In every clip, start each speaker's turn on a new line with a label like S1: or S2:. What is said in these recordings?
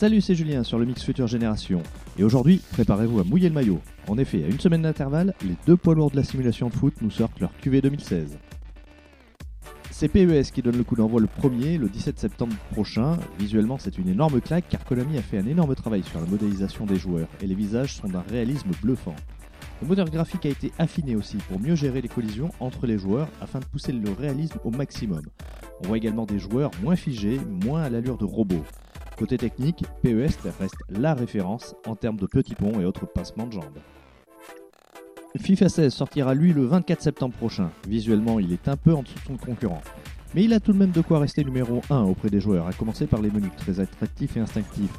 S1: Salut, c'est Julien sur le Mix Future Génération. Et aujourd'hui, préparez-vous à mouiller le maillot. En effet, à une semaine d'intervalle, les deux poids lourds de la simulation de foot nous sortent leur QV 2016. C'est PES qui donne le coup d'envoi le premier, le 17 septembre prochain. Visuellement, c'est une énorme claque car Konami a fait un énorme travail sur la modélisation des joueurs et les visages sont d'un réalisme bluffant. Le moteur graphique a été affiné aussi pour mieux gérer les collisions entre les joueurs afin de pousser le réalisme au maximum. On voit également des joueurs moins figés, moins à l'allure de robots. Côté technique, PES reste la référence en termes de petits ponts et autres passements de jambes. FIFA 16 sortira lui le 24 septembre prochain. Visuellement, il est un peu en dessous de son concurrent. Mais il a tout de même de quoi rester numéro 1 auprès des joueurs, à commencer par les menus très attractifs et instinctifs.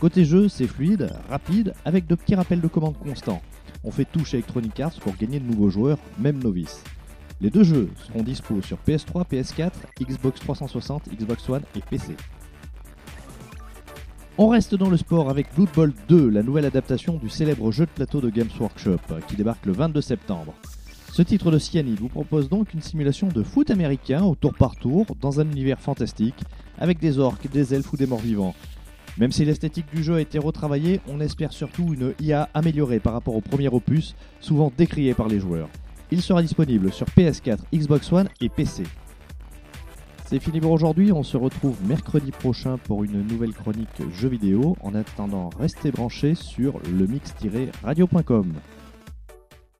S1: Côté jeu, c'est fluide, rapide, avec de petits rappels de commandes constants. On fait tout chez Electronic Arts pour gagner de nouveaux joueurs, même novices. Les deux jeux seront dispo sur PS3, PS4, Xbox 360, Xbox One et PC. On reste dans le sport avec Blood Bowl 2, la nouvelle adaptation du célèbre jeu de plateau de Games Workshop, qui débarque le 22 septembre. Ce titre de Cyanide vous propose donc une simulation de foot américain au tour par tour, dans un univers fantastique, avec des orques, des elfes ou des morts vivants. Même si l'esthétique du jeu a été retravaillée, on espère surtout une IA améliorée par rapport au premier opus, souvent décrié par les joueurs. Il sera disponible sur PS4, Xbox One et PC. C'est fini pour aujourd'hui, on se retrouve mercredi prochain pour une nouvelle chronique jeux vidéo. En attendant, restez branchés sur le mix-radio.com.